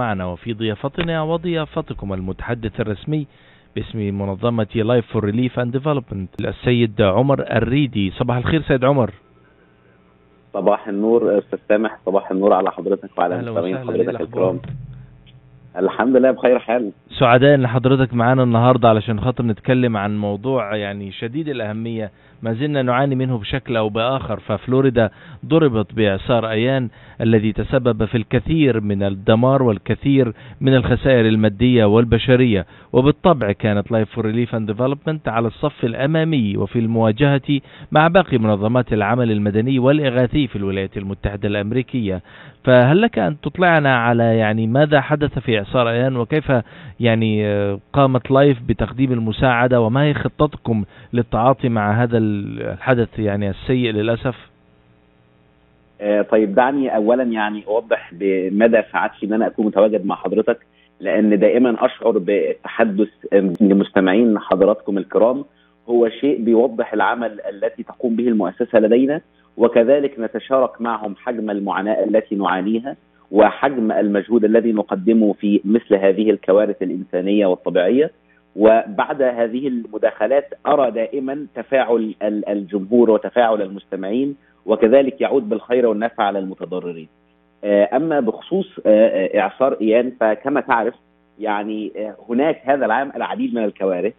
معنا. وفي ضيافتنا وضيافتكم المتحدث الرسمي باسم منظمة Life for Relief and Development السيد عمر الريدي. صباح الخير سيد عمر. صباح النور أستاذ سامح. صباح النور على حضرتك وعلى أهلا مستمعين وسهلا، حضرتك إيه الأخبار؟ الكرام. الحمد لله بخير حال. سعداء ان حضرتك معانا النهارده علشان خاطر نتكلم عن موضوع يعني شديد الأهمية ما زلنا نعاني منه بشكل أو بآخر ففلوريدا ضربت بإعصار أيان الذي تسبب في الكثير من الدمار والكثير من الخسائر المادية والبشرية. وبالطبع كانت Life for Relief and Development على الصف الأمامي وفي المواجهة مع باقي منظمات العمل المدني والإغاثي في الولايات المتحدة الأمريكية. فهل لك أن تطلعنا على يعني ماذا حدث في إعصار أيان وكيف يعني آه، قامت Life بتقديم المساعدة وما هي خطتكم للتعاطي مع هذا الحدث يعني السيء للأسف؟ آه طيب دعني اولا يعني أوضح بمدى سعادتي إن أنا أكون متواجد مع حضرتك لأن دائما أشعر بالتحدث لمستمعين حضراتكم الكرام هو شيء بيوضح العمل التي تقوم به المؤسسة لدينا وكذلك نتشارك معهم حجم المعاناة التي نعانيها وحجم المجهود الذي نقدمه في مثل هذه الكوارث الإنسانية والطبيعية. وبعد هذه المداخلات أرى دائما تفاعل ال- الجمهور وتفاعل المستمعين وكذلك يعود بالخير والنفع على المتضررين. آه، أما بخصوص آه، آه، إعصار إيان فكما تعرف يعني هناك هذا العام العديد من الكوارث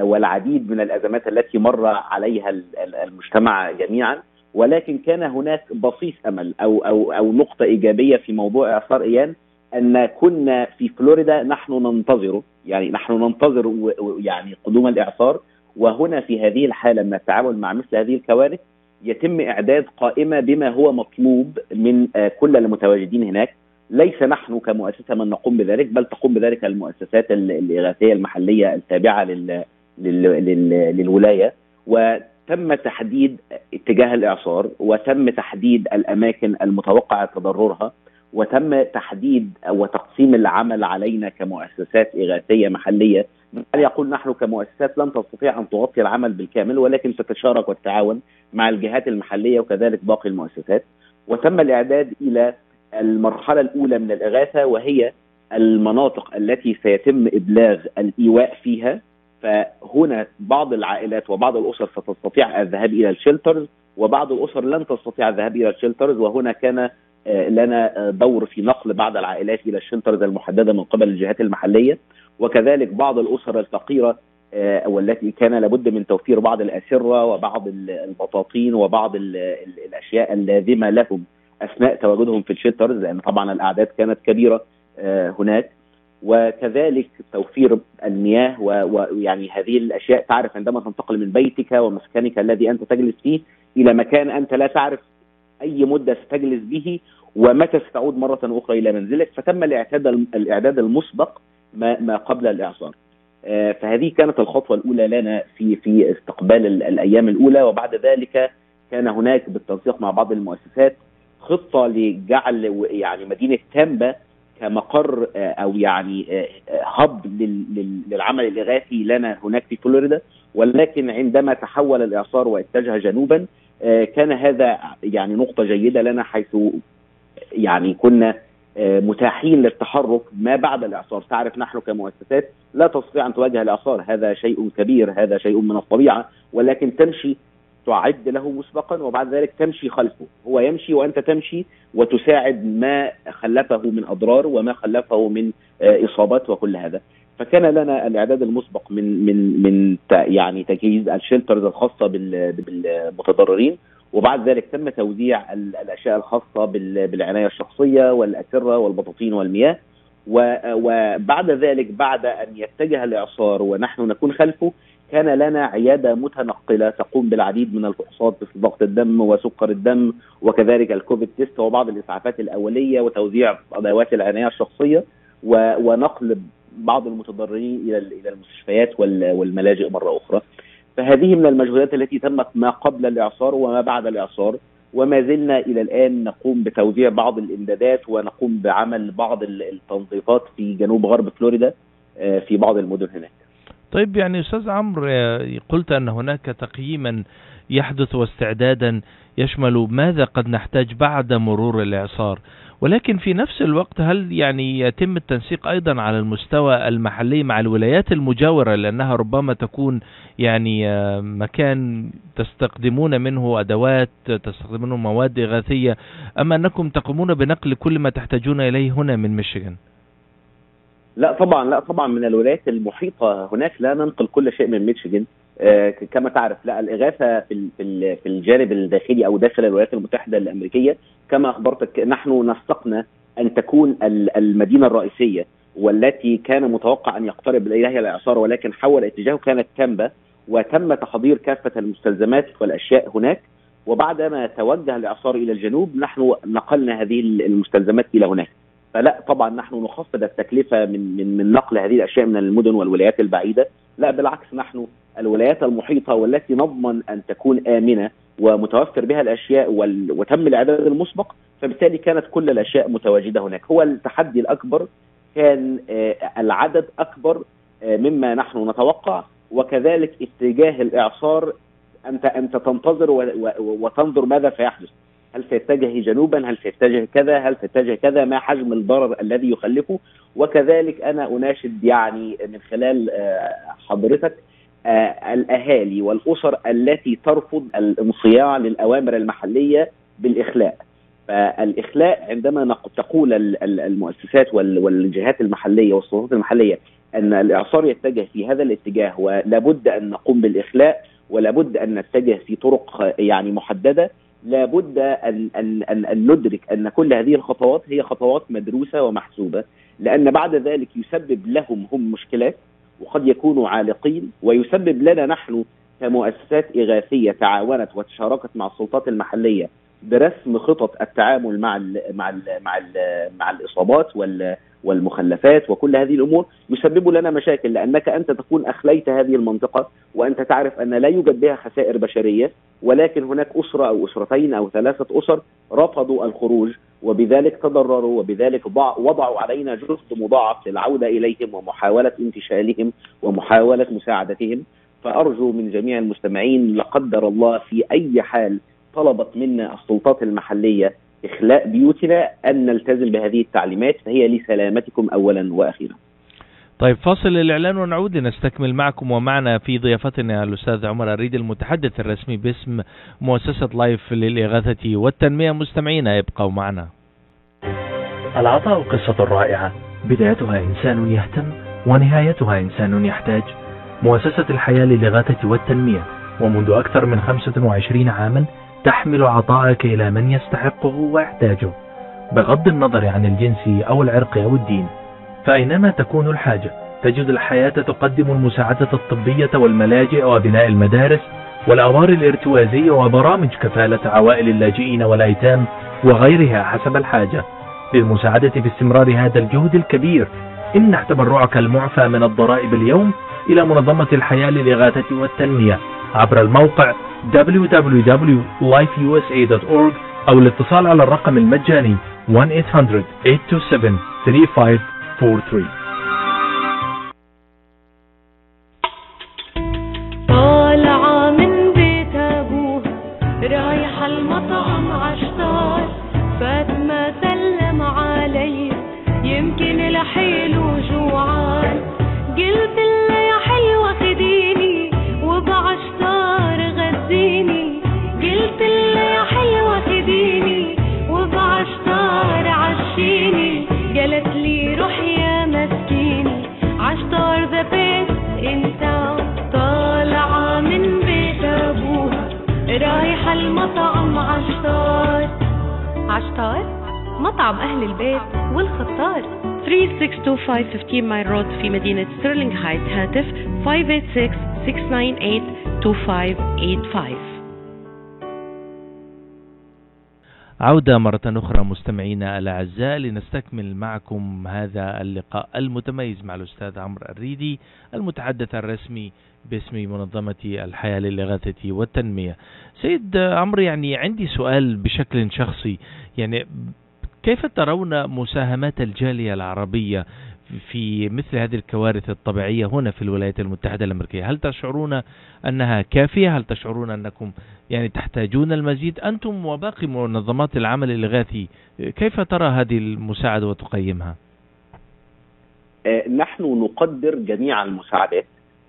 والعديد من الأزمات التي مر عليها ال- ال- المجتمع جميعا ولكن كان هناك بصيص أمل أو أو أو نقطة إيجابية في موضوع إعصار إيان أن كنا في فلوريدا نحن ننتظره يعني نحن ننتظر يعني قدوم الإعصار وهنا في هذه الحالة من التعامل مع مثل هذه الكوارث يتم إعداد قائمة بما هو مطلوب من آه، كل المتواجدين هناك. ليس نحن كمؤسسة من نقوم بذلك بل تقوم بذلك المؤسسات ال- الإغاثية المحلية التابعة لل للولاية. وتم تحديد اتجاه الإعصار وتم تحديد الأماكن المتوقع تضررها. وتم تحديد وتقسيم العمل علينا كمؤسسات إغاثية محلية. هل يقول نحن كمؤسسات لن تستطيع أن تغطي العمل بالكامل ولكن تتشارك وتتعاون مع الجهات المحلية وكذلك باقي المؤسسات. وتم الإعداد إلى المرحلة الأولى من الإغاثة وهي المناطق التي سيتم إبلاغ الإيواء فيها. فهنا بعض العائلات وبعض الأسر ستستطيع الذهاب إلى الشيلترز وبعض الأسر لن تستطيع الذهاب إلى ال shelters. وهنا كان لنا آه، دور في نقل بعض العائلات إلى ال shelters المحددة من قبل الجهات المحلية. وكذلك بعض الأسر الفقيرة آه، والتي كان لابد من توفير بعض الأسرة وبعض ال- البطاطين وبعض ال- ال- الأشياء اللازمة لهم أثناء تواجدهم في ال shelters لأن طبعا الأعداد كانت كبيرة آه، هناك. وكذلك توفير المياه ويعني هذه الأشياء تعرف عندما تنتقل من بيتك ومسكنك الذي أنت تجلس فيه إلى مكان أنت لا تعرف أي مدة ستجلس به ومتى ستعود مرة أخرى إلى منزلك. فتم الاعداد الإعداد المسبق ما ما قبل الإعصار. آه، فهذه كانت الخطوة الأولى لنا في في استقبال ال- الأيام الأولى. وبعد ذلك كان هناك بالتنسيق مع بعض المؤسسات خطة لجعل يعني مدينة تامبا كمقر آه، أو يعني آه، آه، هب لل- للعمل الإغاثي لنا هناك في فلوريدا. ولكن عندما تحول الإعصار واتجه جنوبا آه، كان هذا يعني نقطة جيدة لنا حيث يعني كنا آه، متاحين للتحرك ما بعد الإعصار، تعرف نحن كمؤسسات لا تستطيع أن تواجه الإعصار، هذا شيء كبير، هذا شيء من الطبيعة، ولكن تمشي تعد له مسبقا وبعد ذلك تمشي خلفه، هو يمشي وأنت تمشي وتساعد ما خلفه من أضرار وما خلفه من آه، إصابات وكل هذا. فكان لنا الإعداد المسبق من من من يعني تجهيز ال shelters الخاصة بال- بالمتضررين وبعد ذلك تم توزيع ال- الأشياء الخاصة بال- بالعناية الشخصية والأسرة والبطاطين والمياه وبعد ذلك بعد أن يتجه الإعصار ونحن نكون خلفه كان لنا عيادة متنقلة تقوم بالعديد من الفحوصات مثل ضغط الدم وسكر الدم وكذلك ال COVID test وبعض الإسعافات الأولية وتوزيع أدوات العناية الشخصية ونقل بعض المتضررين إلى ال- إلى المستشفيات وال- والملاجئ مرة أخرى. فهذه من المجهودات التي تمت ما قبل الإعصار وما بعد الإعصار وما زلنا إلى الآن نقوم بتوزيع بعض الإمدادات ونقوم بعمل بعض ال- التنظيفات في جنوب غرب فلوريدا آه، في بعض المدن هناك. طيب يعني أستاذ عمرو آه، قلت أن هناك تقييما يحدث واستعدادا يشمل ماذا قد نحتاج بعد مرور الإعصار ولكن في نفس الوقت هل يعني يتم التنسيق أيضا على المستوى المحلي مع الولايات المجاورة لأنها ربما تكون يعني آه، مكان تستخدمون منه أدوات تستخدمون مواد إغاثية أما أنكم تقومون بنقل كل ما تحتاجون إليه هنا من ميشيغان؟ لا طبعا لا طبعا من الولايات المحيطة هناك لا ننقل كل شيء من ميشيغان. كما تعرف لا الإغاثة في في الجانب الداخلي أو داخل الولايات المتحدة الأمريكية كما أخبرتك نحن نسقنا أن تكون المدينة الرئيسية والتي كان متوقع أن يقترب إليها الإعصار ولكن حول اتجاهه كانت كامبا وتم تحضير كافة المستلزمات والأشياء هناك. وبعدما توجه الإعصار إلى الجنوب نحن نقلنا هذه المستلزمات إلى هناك. فلا طبعا نحن نخفض التكلفة من من من نقل هذه الأشياء من المدن والولايات البعيدة. لا بالعكس نحن الولايات المحيطة والتي نضمن أن تكون آمنة ومتوفر بها الأشياء وتم الإعداد المسبق فبالتالي كانت كل الأشياء متواجدة هناك. هو التحدي الأكبر كان آه، العدد أكبر آه، مما نحن نتوقع وكذلك اتجاه الإعصار انت انت تنتظر وتنظر ماذا سيحدث. هل سيتجه جنوبا؟ هل سيتجه كذا؟ هل سيتجه كذا؟ ما حجم الضرر الذي يخلفه؟ وكذلك أنا أناشد يعني من خلال آه، حضرتك الأهالي والأسر التي ترفض الانصياع للأوامر المحلية بالإخلاء. فالإخلاء عندما تقول المؤسسات والجهات المحلية والسلطات المحلية أن الإعصار يتجه في هذا الاتجاه ولابد أن نقوم بالإخلاء ولابد أن نتجه في طرق يعني محددة لابد أن أن أن, أن ندرك أن كل هذه الخطوات هي خطوات مدروسة ومحسوبة لأن بعد ذلك يسبب لهم هم مشكلات وقد يكونوا عالقين ويسبب لنا نحن كمؤسسات إغاثية تعاونت وتشاركت مع السلطات المحلية برسم خطط التعامل مع ال مع ال مع ال مع الإصابات وال والمخلفات وكل هذه الأمور يسبب لنا مشاكل لأنك أنت تكون أخليت هذه المنطقة وأنت تعرف أن لا يوجد بها خسائر بشرية ولكن هناك أسرة أو أسرتين أو ثلاثة أسر رفضوا الخروج وبذلك تضرروا وبذلك وضعوا علينا جهد مضاعف للعودة إليهم ومحاولة انتشالهم ومحاولة مساعدتهم. فأرجو من جميع المستمعين لا قدر الله في أي حال طلبت منا السلطات المحلية إخلاء بيوتنا أن نلتزم بهذه التعليمات فهي لسلامتكم أولا وأخيرا. طيب فاصل الإعلان ونعود لنستكمل معكم ومعنا في ضيافتنا الأستاذ عمر أريد المتحدث الرسمي باسم مؤسسة لايف للإغاثة والتنمية. مستمعينا ابقوا معنا. العطاء قصة رائعة. بدايتها إنسان يهتم ونهايتها إنسان يحتاج. مؤسسة الحياة للإغاثة والتنمية. ومنذ أكثر من 25 عاما تحمل عطاءك إلى من يستحقه ويحتاجه بغض النظر عن الجنس أو العرق أو الدين. فأينما تكون الحاجة تجد الحياة تقدم المساعدة الطبية والملاجئ وبناء المدارس والأوار الارتوازية وبرامج كفالة عوائل اللاجئين والأيتام وغيرها حسب الحاجة. للمساعدة في استمرار هذا الجهد الكبير إن تبرعك المعفى من الضرائب اليوم إلى منظمة الحياة للإغاثة والتنمية. عبر الموقع www.lifeusa.org أو الاتصال على الرقم المجاني 1-800-827-3543 مطعم أهل البيت والخطار. 3625 15 Mile Road في مدينة ستيرلينغ هايتس هاتف 586-698-2585 عودة مرة أخرى مستمعينا الأعزاء لنستكمل معكم هذا اللقاء المتميز مع الأستاذ عمرو الريدي المتحدث الرسمي باسم منظمة الحياة للإغاثة والتنمية. سيد عمرو يعني عندي سؤال بشكل شخصي. يعني كيف ترون مساهمات الجالية العربية في مثل هذه الكوارث الطبيعية هنا في الولايات المتحدة الأمريكية؟ هل تشعرون أنها كافية؟ هل تشعرون أنكم يعني تحتاجون المزيد؟ أنتم وباقي منظمات العمل الإغاثي كيف ترى هذه المساعدة وتقيمها؟ آه، نحن نقدر جميع المساعدات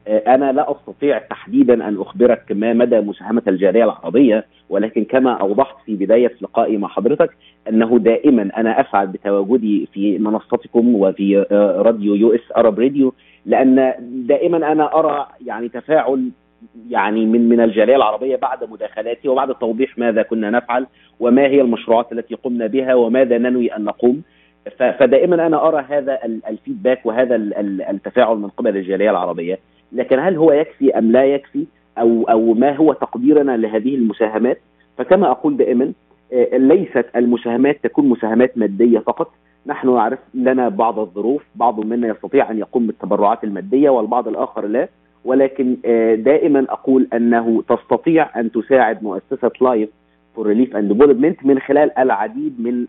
أنا لا أستطيع تحديدا أن أخبرك ما مدى مساهمة الجاليه العربية ولكن كما أوضحت في بداية لقائي مع حضرتك أنه دائما أنا أسعد بتواجدي في منصتكم وفي آه، راديو US Arab Radio لأن دائما أنا أرى يعني تفاعل يعني من من الجاليه العربية بعد مداخلاتي وبعد توضيح ماذا كنا نفعل وما هي المشروعات التي قمنا بها وماذا ننوي أن نقوم. فدائما أنا أرى هذا ال feedback وهذا التفاعل من قبل الجاليه العربية. لكن هل هو يكفي أم لا يكفي؟ أو أو ما هو تقديرنا لهذه المساهمات؟ فكما أقول دائما آه، ليست المساهمات تكون مساهمات مادية فقط. نحن نعرف لنا بعض الظروف بعض منا يستطيع أن يقوم بالتبرعات المادية والبعض الآخر لا. ولكن آه، دائما أقول أنه تستطيع أن تساعد مؤسسة Life for Relief and Development من خلال العديد من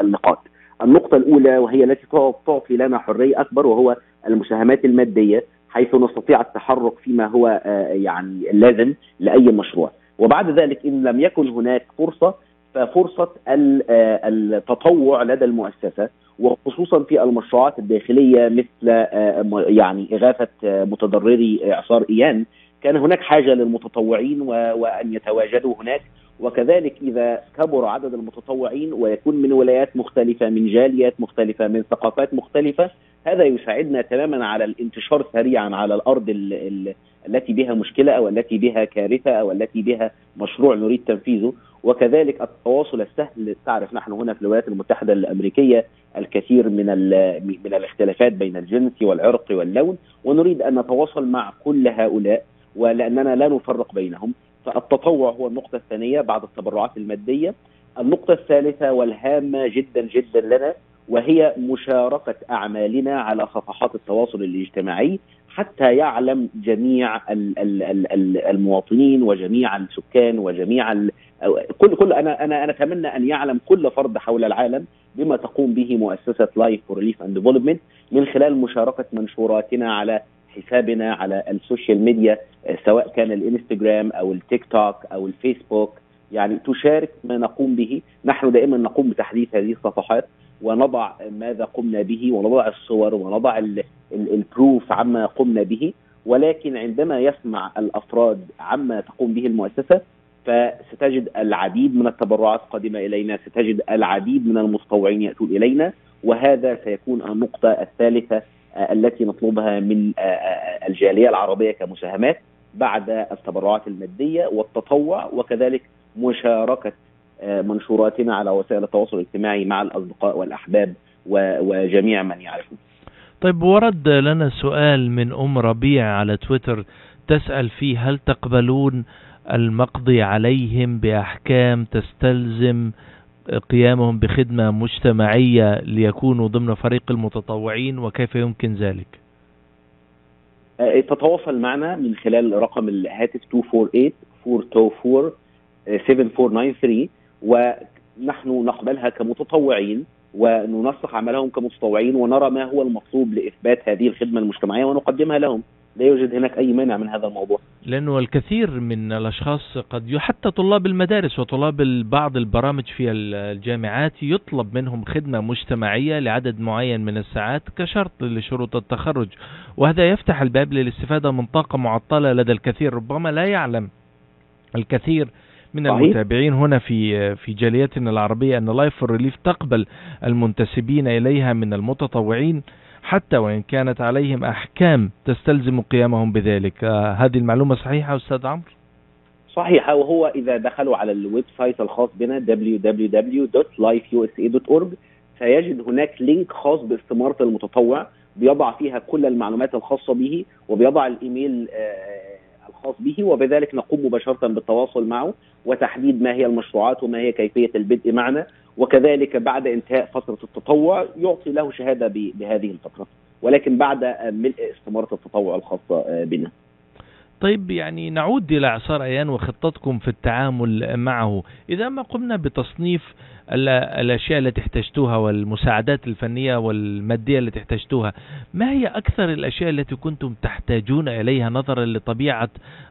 النقاط. النقطة الأولى وهي التي تعطي لنا حرية أكبر وهو المساهمات المادية. حيث نستطيع التحرك فيما هو آه، يعني لازم لأي مشروع. وبعد ذلك إن لم يكن هناك فرصة ففرصة آه، التطوع لدى المؤسسة وخصوصا في المشروعات الداخلية مثل آه، يعني إغاثة متضرري إعصار إيان كان هناك حاجة للمتطوعين وأن يتواجدوا هناك. وكذلك إذا كبر عدد المتطوعين ويكون من ولايات مختلفة من جاليات مختلفة من ثقافات مختلفة هذا يساعدنا تماما على الانتشار سريعا على الأرض ال ال التي بها مشكلة أو التي بها كارثة أو التي بها مشروع نريد تنفيذه. وكذلك التواصل السهل تعرف نحن هنا في الولايات المتحدة الأمريكية الكثير من من الاختلافات بين الجنس والعرق واللون ونريد أن نتواصل مع كل هؤلاء ولأننا لا نفرق بينهم. فالتطوع هو النقطة الثانية بعد التبرعات المادية. النقطة الثالثة والهامة جدا جدا لنا وهي مشاركة أعمالنا على صفحات التواصل الاجتماعي حتى يعلم جميع المواطنين وجميع السكان وجميع كل كل أنا أنا أنا أتمنى أن يعلم كل فرد حول العالم بما تقوم به مؤسسة Life for Relief and Development من خلال مشاركة منشوراتنا على حسابنا على ال social media سواء كان الانستغرام أو التيك توك أو الفيسبوك. يعني تشارك ما نقوم به. نحن دائما نقوم بتحديث هذه الصفحات ونضع ماذا قمنا به ونضع الصور ونضع ال proof عما قمنا به. ولكن عندما يسمع الأفراد عما تقوم به المؤسسة فستجد العديد من التبرعات قادمه إلينا، ستجد العديد من المتطوعين يأتون إلينا. وهذا سيكون النقطة الثالثة آه، التي نطلبها من آه، آه، الجالية العربية كمساهمات بعد التبرعات المادية والتطوع وكذلك مشاركة منشوراتنا على وسائل التواصل الاجتماعي مع الأصدقاء والأحباب وجميع من يعرفون. طيب ورد لنا سؤال من أم ربيع على تويتر تسأل فيه هل تقبلون المقضي عليهم بأحكام تستلزم قيامهم بخدمة مجتمعية ليكونوا ضمن فريق المتطوعين وكيف يمكن ذلك؟ آه، تتواصل معنا من خلال رقم الهاتف 248 424 7493 ونحن نقبلها كمتطوعين وننسق عملهم كمتطوعين ونرى ما هو المطلوب لإثبات هذه الخدمة المجتمعية ونقدمها لهم لا يوجد هناك أي مانع من هذا الموضوع. لأنه الكثير من الأشخاص قد حتى طلاب المدارس وطلاب بعض البرامج في الجامعات يطلب منهم خدمة مجتمعية لعدد معين من الساعات كشرط لشروط التخرج وهذا يفتح الباب للاستفادة من طاقة معطلة لدى الكثير. ربما لا يعلم الكثير من صحيح. المتابعين هنا في في جاليتنا العربية أن Life for Relief تقبل المنتسبين إليها من المتطوعين. حتى وإن كانت عليهم أحكام تستلزم قيامهم بذلك. آه هذه المعلومة صحيحة أستاذ عمرو؟ صحيحة وهو إذا دخلوا على ال website الخاص بنا www.lifeusa.org سيجد هناك link خاص باستمارة المتطوع بيضع فيها كل المعلومات الخاصة به وبيضع الإيميل آه الخاص به وبذلك نقوم مباشرة بالتواصل معه وتحديد ما هي المشروعات وما هي كيفية البدء معنا. وكذلك بعد انتهاء فترة التطوع يعطي له شهادة بهذه الفترة. ولكن بعد ملء استمارة التطوع الخاصة بنا. طيب يعني نعود إلى إعصار أيان وخطتكم في التعامل معه. إذا ما قمنا بتصنيف ال- الأشياء التي احتجتوها والمساعدات الفنية والمادية التي احتجتوها ما هي أكثر الأشياء التي كنتم تحتاجون إليها نظرا لطبيعة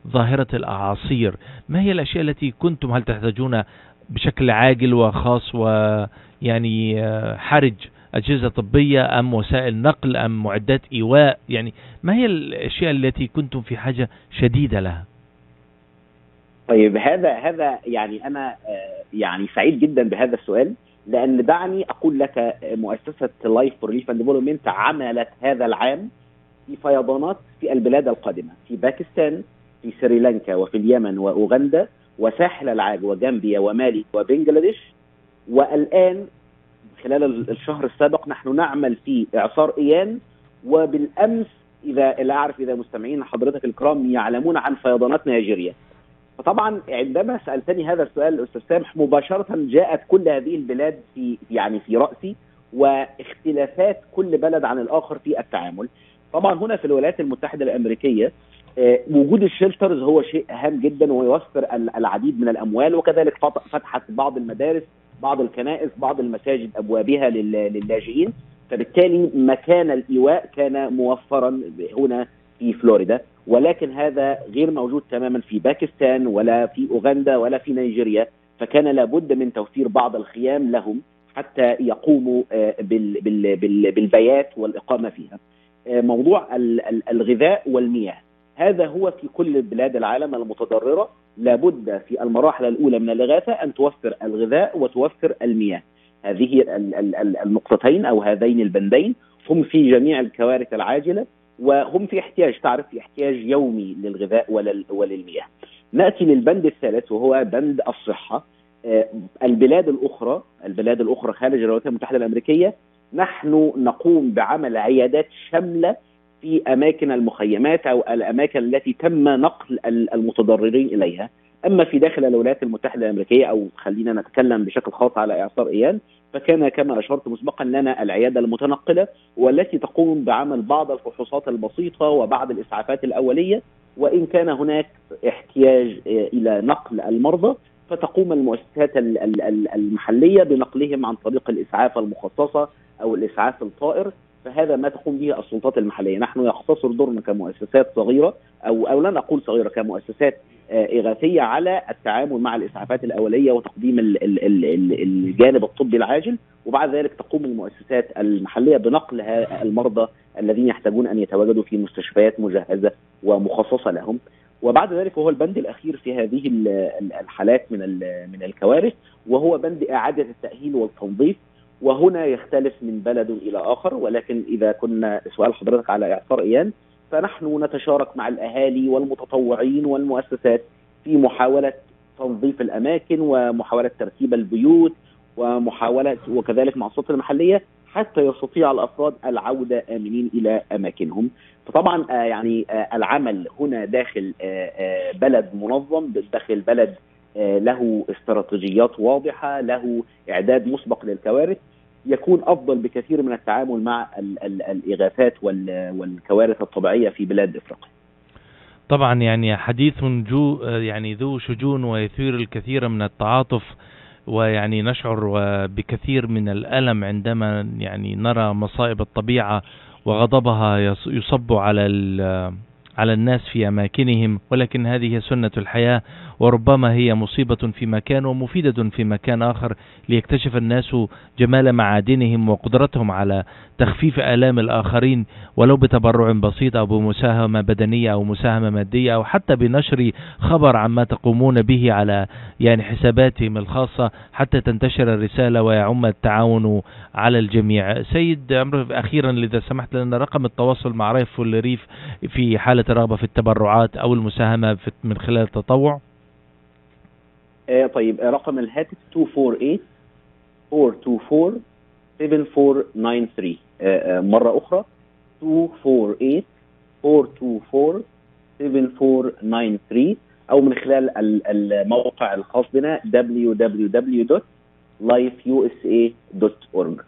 ظاهرة الأعاصير؟ ما هي الأشياء التي كنتم هل تحتاجون بشكل عاجل وخاص ويعني آه، حرج؟ أجهزة طبية أم وسائل نقل أم معدات إيواء؟ يعني ما هي الأشياء التي كنتم في حاجة شديدة لها؟ طيب هذا هذا يعني أنا آه، يعني سعيد جدا بهذا السؤال لأن دعني أقول لك آه، مؤسسة Life for and Development عملت هذا العام في فيضانات في البلاد القادمة في باكستان في سريلانكا وفي اليمن وأوغندا وساحل العاج وجامبيا ومالي وبنجلاديش والآن خلال ال- الشهر السابق نحن نعمل في إعصار إيان وبالأمس إذا لا أعرف إذا مستمعين حضرتك الكرام يعلمون عن فيضانات نيجيريا فطبعا عندما سألتني هذا السؤال أستاذ سامح مباشرة جاءت كل هذه البلاد في يعني في رأسي واختلافات كل بلد عن الآخر في التعامل. طبعا هنا في الولايات المتحدة الأمريكية آه، وجود الشيلترز هو شيء هام جدا ويوفر ال- العديد من الأموال وكذلك فت- فتحت بعض المدارس بعض الكنائس بعض المساجد أبوابها لل- للاجئين. فبالتالي مكان الإيواء كان موفرا هنا في فلوريدا. ولكن هذا غير موجود تماما في باكستان ولا في أوغندا ولا في نيجيريا. فكان لابد من توفير بعض الخيام لهم حتى يقوموا آه، بال- بال- بال- بالبيات والإقامة فيها. آه، موضوع ال- ال- الغذاء والمياه. هذا هو في كل بلاد العالم المتضررة لابد في المراحل الأولى من الإغاثة أن توفر الغذاء وتوفر المياه. هذه ال- ال- ال- النقطتين أو هذين البندين هم في جميع الكوارث العاجلة وهم في احتياج تعرف في احتياج يومي للغذاء ولل- وللمياه. نأتي للبند الثالث وهو بند الصحة. آه، البلاد الأخرى البلاد الأخرى خارج الولايات المتحدة الأمريكية نحن نقوم بعمل عيادات شاملة في أماكن المخيمات أو الأماكن التي تم نقل ال- المتضررين إليها. أما في داخل الولايات المتحدة الأمريكية أو خلينا نتكلم بشكل خاص على إعصار ايان فكان كما أشرت مسبقا لنا العيادة المتنقلة والتي تقوم بعمل بعض الفحوصات البسيطة وبعض الإسعافات الأولية وإن كان هناك احتياج إلى نقل المرضى فتقوم المؤسسات ال- ال- ال- المحلية بنقلهم عن طريق الإسعاف المخصصة أو الإسعاف الطائر. فهذا ما تقوم به السلطات المحلية، نحن يقتصر دورنا كمؤسسات صغيرة أو أو لن أقول صغيرة كمؤسسات آه، إغاثية على التعامل مع الإسعافات الأولية وتقديم ال- ال- ال- ال- الجانب الطبي العاجل. وبعد ذلك تقوم المؤسسات المحلية بنقل المرضى الذين يحتاجون أن يتواجدوا في مستشفيات مجهزة ومخصصة لهم. وبعد ذلك هو البند الأخير في هذه ال- ال- الحالات من من الكوارث وهو بند إعادة التأهيل والتنظيف. وهنا يختلف من بلد إلى آخر ولكن إذا كنا سؤال حضرتك على اعصار إيان فنحن نتشارك مع الأهالي والمتطوعين والمؤسسات في محاولة تنظيف الأماكن ومحاولة ترتيب البيوت ومحاولة وكذلك مع السلطة المحلية حتى يستطيع الأفراد العودة آمنين إلى أماكنهم. فطبعا آه يعني آه العمل هنا داخل آه بلد منظم داخل بلد له استراتيجيات واضحة له إعداد مسبق للكوارث. يكون أفضل بكثير من التعامل مع ال ال الإغاثات وال والكوارث الطبيعية في بلاد إفريقيا. طبعا يعني حديث جو يعني ذو شجون ويثير الكثير من التعاطف ويعني نشعر بكثير من الألم عندما يعني نرى مصائب الطبيعة وغضبها يص- يصب على على الناس في أماكنهم ولكن هذه سنة الحياة وربما هي مصيبة في مكان ومفيدة في مكان آخر ليكتشف الناس جمال معادنهم وقدرتهم على تخفيف آلام الآخرين ولو بتبرع بسيط أو بمساهمة بدنية أو مساهمة مادية أو حتى بنشر خبر عما تقومون به على يعني حساباتهم الخاصة حتى تنتشر الرسالة ويعم التعاون على الجميع. سيد عمرو أخيرا إذا سمحت لنا رقم التواصل مع والريف في حالة الرغبة في التبرعات أو المساهمة في من خلال التطوع؟ آه طيب آه، رقم الهاتف 248 424 7493 آه، آه، مرة أخرى 248 424 7493 أو من خلال ال- الموقع الخاص بنا www.lifeusa.org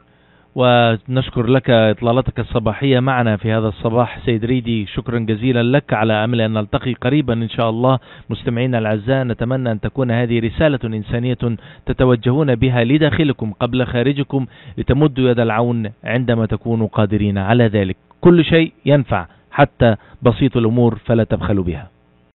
ونشكر لك إطلالتك الصباحية معنا في هذا الصباح. سيد ريدي شكرا جزيلا لك على أمل أن نلتقي قريبا إن شاء الله. مستمعينا الأعزاء نتمنى أن تكون هذه رسالة إنسانية تتوجهون بها لداخلكم قبل خارجكم لتمدوا يد العون عندما تكونوا قادرين. على ذلك كل شيء ينفع حتى بسيط الأمور فلا تبخلوا بها.